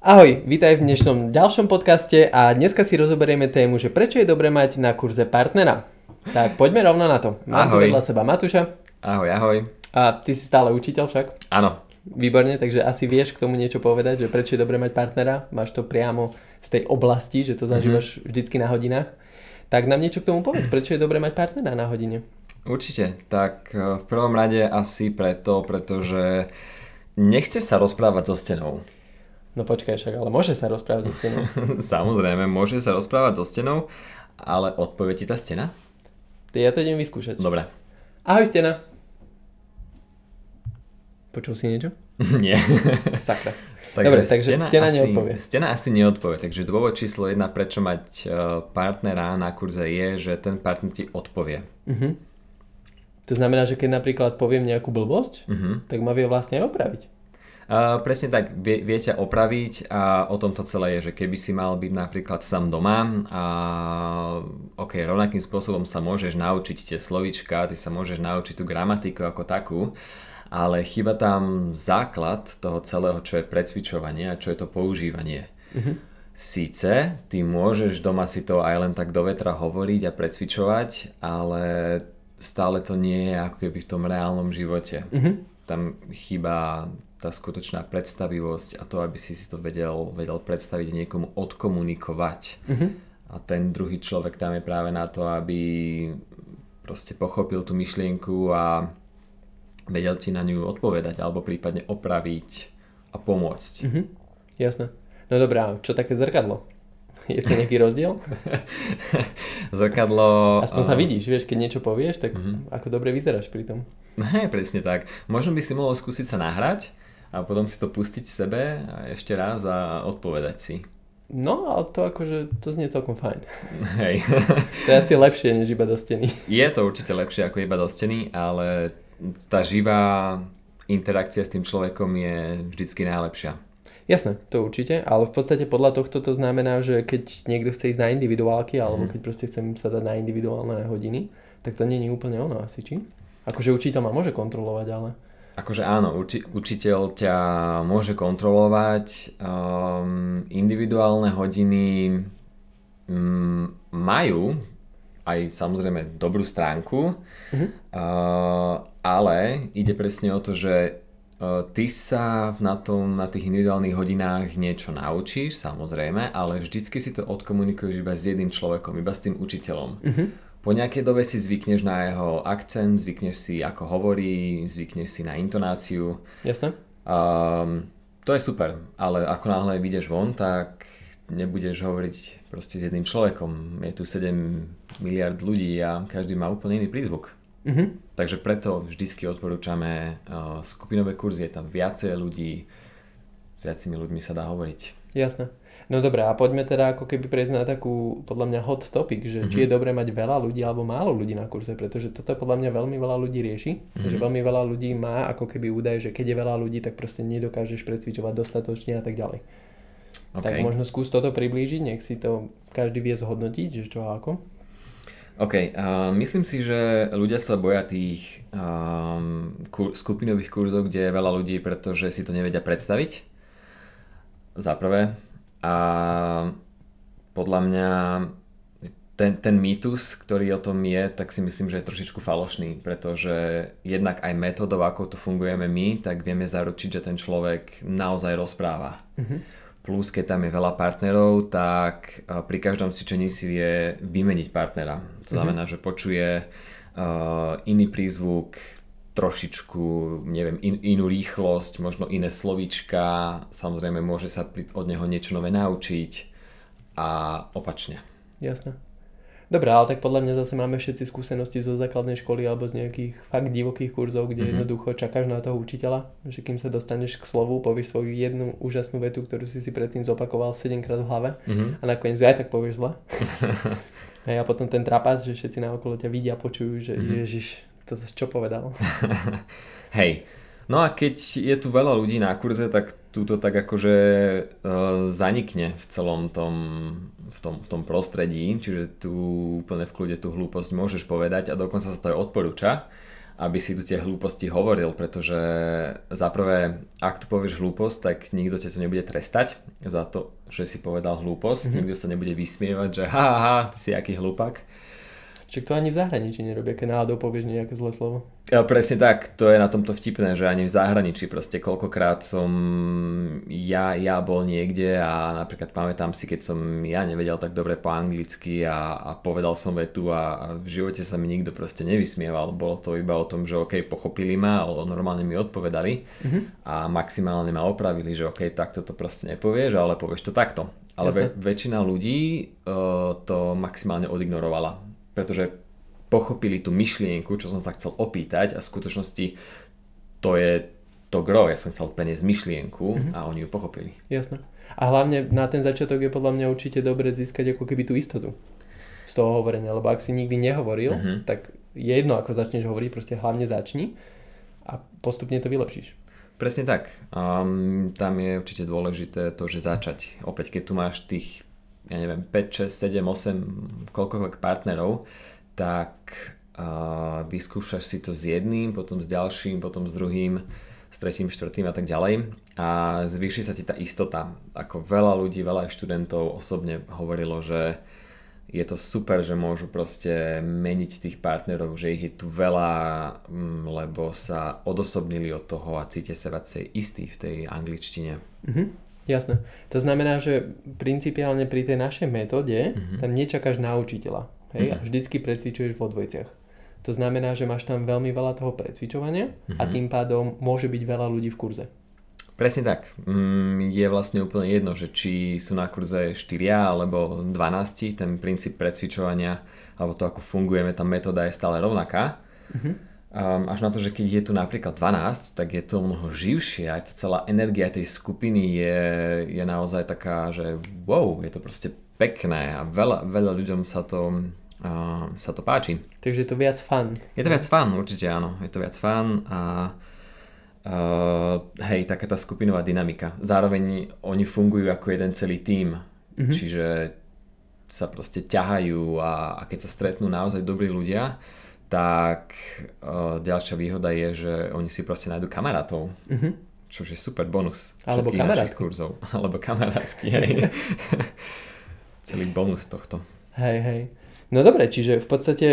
Ahoj, vítaj v dnešnom ďalšom podcaste a dneska si rozoberieme tému, že prečo je dobré mať na kurze partnera. Tak poďme rovno na to. Mám tu Ahoj. vedľa seba Matúša Ahoj, ahoj. a ty si stále učiteľ však. Áno, Výborne, takže asi vieš k tomu niečo povedať, že prečo je dobré mať partnera. Máš to priamo z tej oblasti, že to zažívaš vždycky na hodinách. Tak nám niečo k tomu povedz, prečo je dobré mať partnera na hodine. určite. Tak eh, v prvom rade asi preto, pretože nechce sa rozprávať so stenou. No počkaj však, ale môže sa rozprávať so stenou. Samozrejme, môže sa rozprávať so stenou, ale odpovie ti tá stena? Ja to idem vyskúšať. Dobre. Ahoj stena. Počul si niečo? Nie. Sakra. Dobre, takže stena asi, neodpovie. Stena asi neodpovie, takže dôvod číslo jedna, prečo mať eh, partnera na kurze je, že ten partner ti odpovie. Mhm. To znamená, že keď napríklad poviem nejakú blbosť, Mhm. tak ma vie vlastne opraviť. Uh, presne tak, vie, vie ťa opraviť a o tom to celé je, že keby si mal byť napríklad sám doma a ok, rovnakým spôsobom sa môžeš naučiť tie slovička, ty sa môžeš naučiť tú gramatiku ako takú, ale chyba tam základ toho celého, čo je precvičovanie a čo je to používanie. Síce ty môžeš doma si to aj len tak do vetra hovoriť a precvičovať, ale stále to nie je ako keby v tom reálnom živote. Tam chýba tá skutočná predstavivosť a to, aby si si to vedel, vedel predstaviť a niekomu odkomunikovať. A ten druhý človek tam je práve na to, aby proste pochopil tú myšlienku a vedel ti na ňu odpovedať alebo prípadne opraviť a pomôcť. Mhm. Jasné. No dobrá, čo také zrkadlo? Je to nejaký rozdiel? Zrkadlo... Aspoň sa a- vidíš, vieš, keď niečo povieš, tak Mhm. ako dobre vyzeráš pri tom. Hej, presne tak. Možno by si mohol skúsiť sa nahrať a potom si to pustiť v sebe a ešte raz a odpovedať si. No, ale to akože, to znie celkom fajn. Hej. To je asi lepšie, než iba do steny. Je to určite lepšie ako iba do steny, ale tá živá interakcia s tým človekom je vždycky najlepšia. Jasné, to určite, ale v podstate podľa tohto to znamená, že keď niekto chce ísť na individuálky, alebo keď proste chcem sa dať na individuálne hodiny, tak to je úplne ono asi, či? Akože učiteľ ma môže kontrolovať, ale... Akože áno, uči- učiteľ ťa môže kontrolovať, um, individuálne hodiny um, majú aj samozrejme dobrú stránku, Mhm. uh, ale ide presne o to, že uh, ty sa na, tom, na tých individuálnych hodinách niečo naučíš, samozrejme, ale vždycky si to odkomunikuješ iba s jedným človekom, iba s tým učiteľom. Mhm. Po nejakej dobe si zvykneš na jeho akcent, zvykneš si ako hovorí, zvykneš si na intonáciu. Jasné? Um, to je super, ale ako náhle vyjdeš von, tak nebudeš hovoriť proste s jedným človekom. Je tu 7 miliard ľudí a každý má úplne iný prízvuk. Mhm. Takže preto vždycky odporúčame uh, skupinové kurzy, je tam viacej ľudí, s viacimi ľuďmi sa dá hovoriť. Jasné. No dobré, a poďme teda ako keby prejsť na takú, podľa mňa, hot topic, že či je dobré mať veľa ľudí alebo málo ľudí na kurze, pretože toto podľa mňa veľmi veľa ľudí rieši, že veľmi veľa ľudí má ako keby údaj, že keď je veľa ľudí, tak proste nedokážeš precvičovať dostatočne a tak ďalej. OK, Tak možno skús toto priblížiť, nech si to každý vie zhodnotiť, že čo a ako. OK, uh, myslím si, že ľudia sa boja tých um, kur- skupinových kurzov, kde je veľa ľudí, pretože si to nevedia predstaviť. Za prvé. A podľa mňa ten, ten mýtus, ktorý o tom je, tak si myslím, že je trošičku falošný, pretože jednak aj metodou, ako to fungujeme my, tak vieme zaručiť, že ten človek naozaj rozpráva. Plus, keď tam je veľa partnerov, tak eh, pri každom cvičení si vie vymeniť partnera. To znamená, že počuje uh, iný prízvuk, trošičku, neviem, in, inú rýchlosť, možno iné slovíčka, samozrejme môže sa pri, od neho niečo nové naučiť a opačne. Jasné. Dobre, ale tak podľa mňa zase máme všetci skúsenosti zo základnej školy alebo z nejakých fakt divokých kurzov, kde jednoducho čakáš na toho učiteľa, že kým sa dostaneš k slovu, povieš svoju jednu úžasnú vetu, ktorú si si predtým zopakoval 7 krát v hlave a nakoniec aj tak povieš zle. a potom ten trapas, že všetci na okolo ťa vidia, počujú, že ježiš, to čo povedal. Hej, no a keď je tu veľa ľudí na kurze, tak túto tak akože uh, zanikne v celom tom, v tom, v tom prostredí, čiže tu úplne v kľude tú hlúposť môžeš povedať a dokonca sa to aj odporúča. aby si tu tie hlúposti hovoril, pretože za prvé, ak tu povieš hlúposť, tak nikto ťa tu nebude trestať za to, že si povedal hlúposť, mm-hmm. nikto sa nebude vysmievať, že ha, ha, ty si aký hlúpak. Čiže to ani v zahraničí nerobia, keď náhodou povieš nejaké zlé slovo. Ja, presne tak, to je na tomto vtipné, že ani v zahraničí proste koľkokrát som ja, ja bol niekde a napríklad pamätám si, keď som ja nevedel tak dobre po anglicky a, a povedal som vetu a, a v živote sa mi nikto proste nevysmieval. Bolo to iba o tom, že OK, pochopili ma, ale normálne mi odpovedali mm-hmm. a maximálne ma opravili, že OK, takto to proste nepovieš, ale povieš to takto. Ale ve, väčšina ľudí uh, to maximálne odignorovala pretože pochopili tú myšlienku, čo som sa chcel opýtať a v skutočnosti to je to gro, ja som chcel preniesť myšlienku mm-hmm. a oni ju pochopili. Jasné. A hlavne na ten začiatok je podľa mňa určite dobre získať ako keby tú istotu z toho hovorenia, lebo ak si nikdy nehovoril, mm-hmm. tak je jedno ako začneš hovoriť, proste hlavne začni a postupne to vylepšíš. Presne tak. Um, tam je určite dôležité to, že začať. Opäť, keď tu máš tých ja neviem, 5, 6, 7, 8, koľkoľvek partnerov, tak uh, vyskúšaš si to s jedným, potom s ďalším, potom s druhým, s tretím, štvrtým a tak ďalej a zvýši sa ti tá istota. Ako veľa ľudí, veľa študentov osobne hovorilo, že je to super, že môžu proste meniť tých partnerov, že ich je tu veľa, mm, lebo sa odosobnili od toho a cítia sa viacej istí v tej angličtine. Mm-hmm. Jasné. To znamená, že principiálne pri tej našej metóde uh-huh. tam nečakáš na učiteľa. Hej? A vždycky precvičuješ vo dvojciach. To znamená, že máš tam veľmi veľa toho precvičovania uh-huh. a tým pádom môže byť veľa ľudí v kurze. Presne tak. Mm, je vlastne úplne jedno, že či sú na kurze 4 alebo 12, ten princíp precvičovania alebo to, ako fungujeme, tá metóda je stále rovnaká. Uh-huh. Um, až na to, že keď je tu napríklad 12, tak je to mnoho živšie, aj tá celá energia tej skupiny je, je naozaj taká, že wow, je to proste pekné a veľa, veľa ľuďom sa to, uh, sa to páči. Takže je to viac fun. Je to viac fun, určite áno, je to viac fun a uh, hej, taká tá skupinová dynamika. Zároveň oni fungujú ako jeden celý tím, mm-hmm. čiže sa proste ťahajú a, a keď sa stretnú naozaj dobrí ľudia, tak uh, ďalšia výhoda je, že oni si proste nájdu kamarátov. Mm-hmm. Čo je super bonus. Alebo kamarátky. kurzov. Alebo kamarátky, hej. Celý bonus tohto. Hej, hej. No dobre, čiže v podstate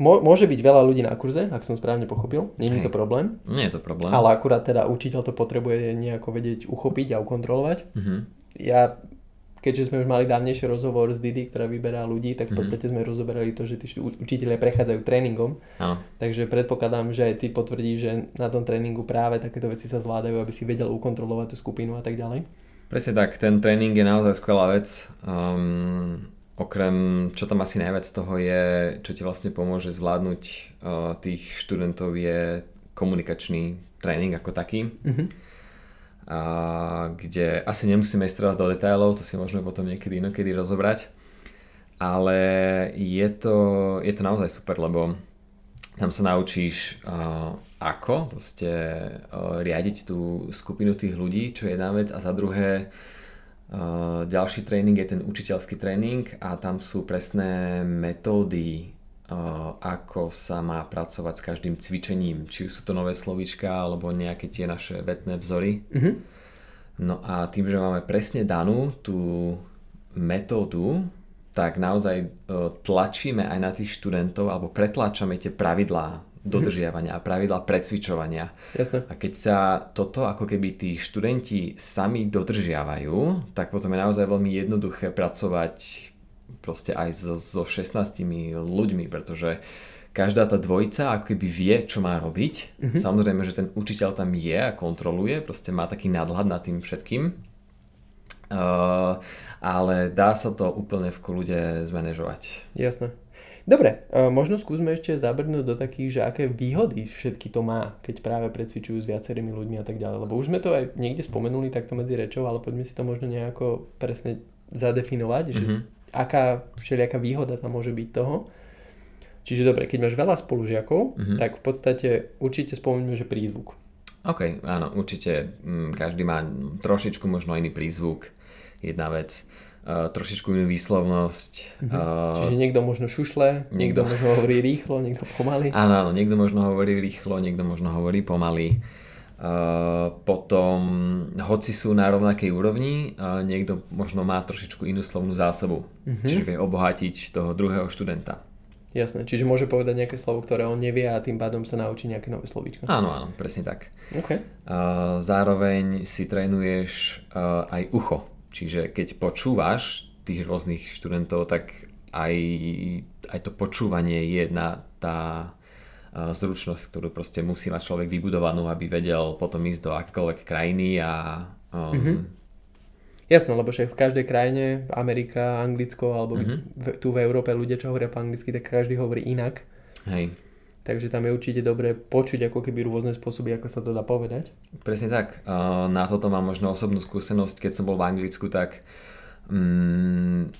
môže byť veľa ľudí na kurze, ak som správne pochopil. Nie je to problém. Nie je to problém. Ale akurát teda učiteľ to potrebuje nejako vedieť uchopiť a ukontrolovať. Mm-hmm. Ja keďže sme už mali dávnejší rozhovor s Didi, ktorá vyberá ľudí, tak v mhm. podstate sme rozoberali to, že tí učiteľe prechádzajú tréningom. Áno. Takže predpokladám, že aj ty potvrdíš, že na tom tréningu práve takéto veci sa zvládajú, aby si vedel ukontrolovať tú skupinu a tak ďalej. Presne tak, ten tréning je naozaj skvelá vec. Um, okrem, čo tam asi najviac toho je, čo ti vlastne pomôže zvládnuť uh, tých študentov je komunikačný tréning ako taký. Mm-hmm a kde asi nemusíme ísť teraz do detailov, to si môžeme potom niekedy inokedy rozobrať, ale je to, je to naozaj super, lebo tam sa naučíš uh, ako proste uh, riadiť tú skupinu tých ľudí, čo je jedna vec a za druhé uh, ďalší tréning je ten učiteľský tréning a tam sú presné metódy ako sa má pracovať s každým cvičením, či už sú to nové slovíčka alebo nejaké tie naše vetné vzory. Mm-hmm. No a tým, že máme presne danú tú metódu, tak naozaj e, tlačíme aj na tých študentov alebo pretláčame tie pravidlá dodržiavania a pravidlá precvičovania. Jasne. A keď sa toto ako keby tí študenti sami dodržiavajú, tak potom je naozaj veľmi jednoduché pracovať proste aj so, so 16 ľuďmi, pretože každá tá dvojica ako keby vie, čo má robiť. Mm-hmm. Samozrejme, že ten učiteľ tam je a kontroluje, proste má taký nadhľad nad tým všetkým. Uh, ale dá sa to úplne v kľude zmanéžovať. Jasné. Dobre, uh, možno skúsme ešte zabrnúť do takých, že aké výhody všetky to má, keď práve precvičujú s viacerými ľuďmi a tak ďalej. Lebo už sme to aj niekde spomenuli takto medzi rečou, ale poďme si to možno nejako presne zadefinovať, že mm-hmm aká všelijaká výhoda tam môže byť toho. Čiže dobre, keď máš veľa spolužiakov, mm-hmm. tak v podstate určite spomeňme, že prízvuk. OK, áno, určite mm, každý má trošičku možno iný prízvuk, jedna vec. uh, trošičku inú výslovnosť. Mhm. Uh, Čiže niekto možno šušle, niekto, niekto možno hovorí rýchlo, niekto pomaly. Áno, áno, niekto možno hovorí rýchlo, niekto možno hovorí pomaly. Uh, potom, hoci sú na rovnakej úrovni, uh, niekto možno má trošičku inú slovnú zásobu, uh-huh. čiže vie obohatiť toho druhého študenta. Jasné, čiže môže povedať nejaké slovo, ktoré on nevie a tým pádom sa naučí nejaké nové slovíčko. Áno, áno, presne tak. Okay. Uh, zároveň si trénuješ aj ucho, čiže keď počúvaš tých rôznych študentov, tak aj, aj to počúvanie je jedna tá zručnosť, ktorú proste musí mať človek vybudovanú, aby vedel potom ísť do akékoľvek krajiny a... Um... Mm-hmm. Jasno, lebo však v každej krajine, Amerika, Anglicko alebo mm-hmm. tu v Európe ľudia, čo hovoria po anglicky, tak každý hovorí inak. Hej. Takže tam je určite dobré počuť ako keby rôzne spôsoby, ako sa to dá povedať. Presne tak. Na toto mám možno osobnú skúsenosť, keď som bol v Anglicku, tak mm,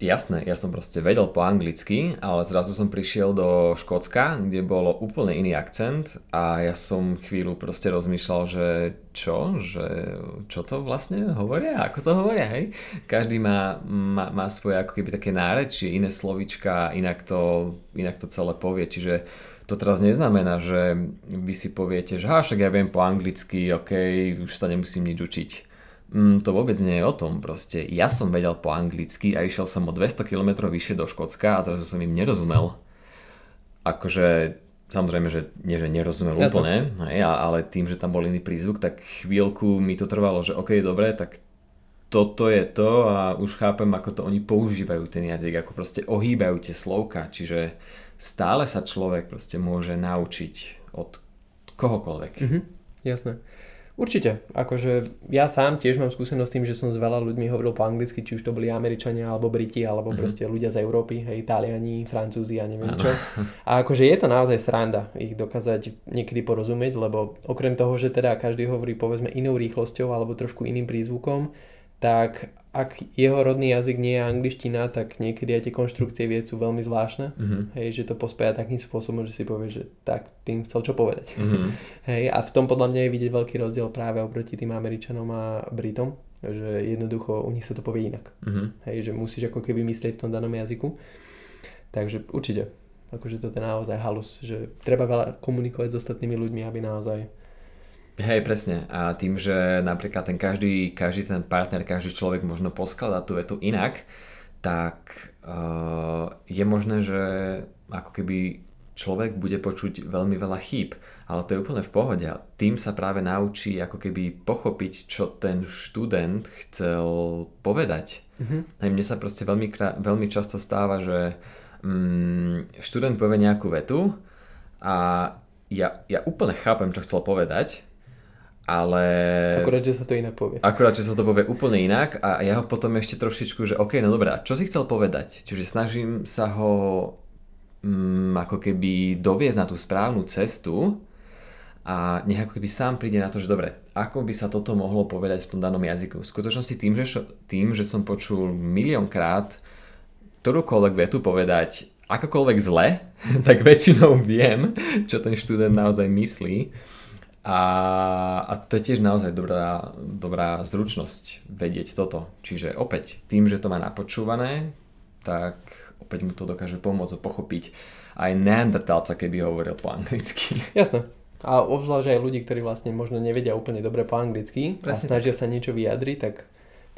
Jasné, ja som proste vedel po anglicky, ale zrazu som prišiel do Škótska, kde bolo úplne iný akcent a ja som chvíľu proste rozmýšľal, že čo, že čo to vlastne hovoria, ako to hovoria, hej? Každý má, má, má svoje ako keby také nárečie, iné slovička, inak to, inak to celé povie, čiže to teraz neznamená, že vy si poviete, že však ja viem po anglicky, ok, už sa nemusím nič učiť Mm, to vôbec nie je o tom, proste ja som vedel po anglicky a išiel som o 200 km vyššie do Škótska a zrazu som im nerozumel. Akože, samozrejme, že nie, že nerozumel Jasne. úplne, hej, ale tým, že tam bol iný prízvuk, tak chvíľku mi to trvalo, že ok, dobre, tak toto je to a už chápem, ako to oni používajú ten jazyk, ako proste ohýbajú tie slovka, čiže stále sa človek proste môže naučiť od kohokoľvek. Mhm, jasné. Určite, akože ja sám tiež mám skúsenosť s tým, že som s veľa ľuďmi hovoril po anglicky, či už to boli Američania, alebo Briti, alebo mm-hmm. proste ľudia z Európy, hej, Taliani, Francúzi a neviem ano. čo. A akože je to naozaj sranda ich dokázať niekedy porozumieť, lebo okrem toho, že teda každý hovorí povedzme inou rýchlosťou alebo trošku iným prízvukom, tak ak jeho rodný jazyk nie je angličtina, tak niekedy aj tie konštrukcie vied sú veľmi zvláštne. Mm-hmm. Hej, že to pospája takým spôsobom, že si povie, že tak tým chcel čo povedať. Mm-hmm. Hej, a v tom podľa mňa je vidieť veľký rozdiel práve oproti tým Američanom a Britom, že jednoducho u nich sa to povie inak. Mm-hmm. Hej, že musíš ako keby myslieť v tom danom jazyku. Takže určite, akože to je naozaj halus, že treba veľa komunikovať s ostatnými ľuďmi, aby naozaj Hej, presne. A tým, že napríklad ten každý, každý ten partner, každý človek možno poskladá tú vetu inak, tak uh, je možné, že ako keby človek bude počuť veľmi veľa chýb, ale to je úplne v pohode. A tým sa práve naučí ako keby pochopiť, čo ten študent chcel povedať. Mm-hmm. Mne sa proste veľmi, veľmi často stáva, že um, študent povie nejakú vetu a ja, ja úplne chápem, čo chcel povedať, ale... Akurát, že sa to inak povie. Akurát, že sa to povie úplne inak a ja ho potom ešte trošičku, že OK, no dobrá, čo si chcel povedať? Čiže snažím sa ho mm, ako keby doviezť na tú správnu cestu a nech ako keby sám príde na to, že dobre, ako by sa toto mohlo povedať v tom danom jazyku. V skutočnosti tým, že, tým, že som počul miliónkrát ktorúkoľvek vetu povedať akokoľvek zle, tak väčšinou viem, čo ten študent naozaj myslí a, a to je tiež naozaj dobrá, dobrá zručnosť vedieť toto. Čiže opäť, tým, že to má napočúvané, tak opäť mu to dokáže pomôcť pochopiť aj neandertálca, keby hovoril po anglicky. Jasné. A obzvlášť aj ľudí, ktorí vlastne možno nevedia úplne dobre po anglicky Presne a snažia tak. sa niečo vyjadriť, tak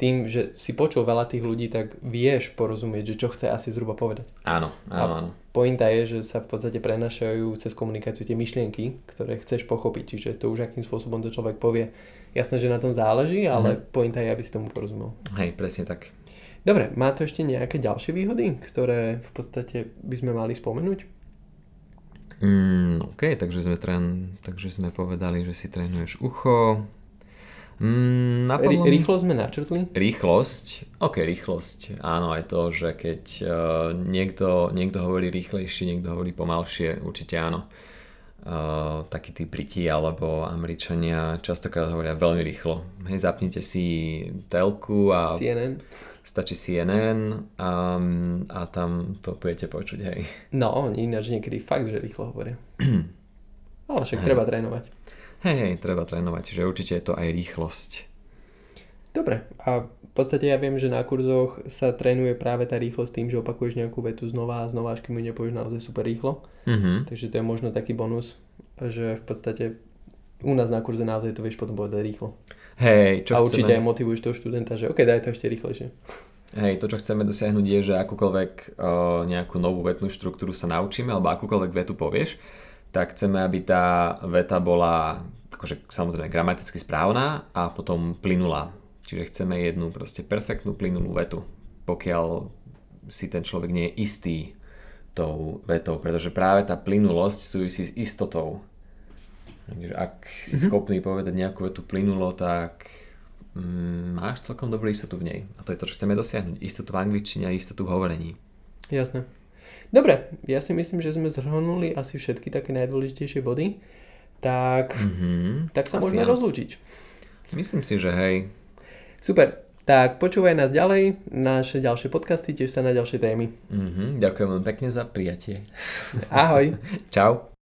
tým, že si počul veľa tých ľudí, tak vieš porozumieť, že čo chce asi zhruba povedať. Áno, áno, áno. Pointa je, že sa v podstate prenašajú cez komunikáciu tie myšlienky, ktoré chceš pochopiť, čiže to už akým spôsobom to človek povie. Jasné, že na tom záleží, ale mm. pointa je, aby si tomu porozumel. Hej, presne tak. Dobre, má to ešte nejaké ďalšie výhody, ktoré v podstate by sme mali spomenúť? Mm, OK, takže sme, tren, takže sme povedali, že si trénuješ ucho, Mm, napadlo... Rýchlosť sme načrtli? Rýchlosť, ok, rýchlosť. Áno, aj to, že keď uh, niekto, niekto hovorí rýchlejšie, niekto hovorí pomalšie, určite áno. Uh, takí tí Briti alebo Američania častokrát hovoria veľmi rýchlo. Hej, zapnite si telku a... CNN. Stačí CNN um, a tam to budete počuť, hej. No, oni ináč niekedy fakt, že rýchlo hovoria. Ale však hej. treba trénovať. Hej, hej, treba trénovať, čiže určite je to aj rýchlosť. Dobre, a v podstate ja viem, že na kurzoch sa trénuje práve tá rýchlosť tým, že opakuješ nejakú vetu znova a znova, až kým ju nepovieš naozaj super rýchlo. Mhm. Takže to je možno taký bonus, že v podstate u nás na kurze naozaj to vieš potom povedať rýchlo. Hej, čo a chceme... určite aj motivuješ toho študenta, že OK, daj to ešte rýchlejšie. Hej, to, čo chceme dosiahnuť je, že akúkoľvek uh, nejakú novú vetnú štruktúru sa naučíme, alebo akúkoľvek vetu povieš, tak chceme, aby tá veta bola akože samozrejme gramaticky správna a potom plynulá. Čiže chceme jednu proste perfektnú plynulú vetu, pokiaľ si ten človek nie je istý tou vetou, pretože práve tá plynulosť súvisí s istotou. Takže ak si mm-hmm. schopný povedať nejakú vetu plynulo, tak mm, máš celkom dobrú istotu v nej. A to je to, čo chceme dosiahnuť. Istotu v angličtine a istotu v hovorení. Jasné. Dobre, ja si myslím, že sme zhrnuli asi všetky také najdôležitejšie body. Tak, mm-hmm. tak sa Asi môžeme áno. rozlúčiť. Myslím si, že hej. Super, tak počúvaj nás ďalej, naše ďalšie podcasty, tiež sa na ďalšie témy. Mm-hmm. Ďakujem veľmi pekne za prijatie. Ahoj. Čau.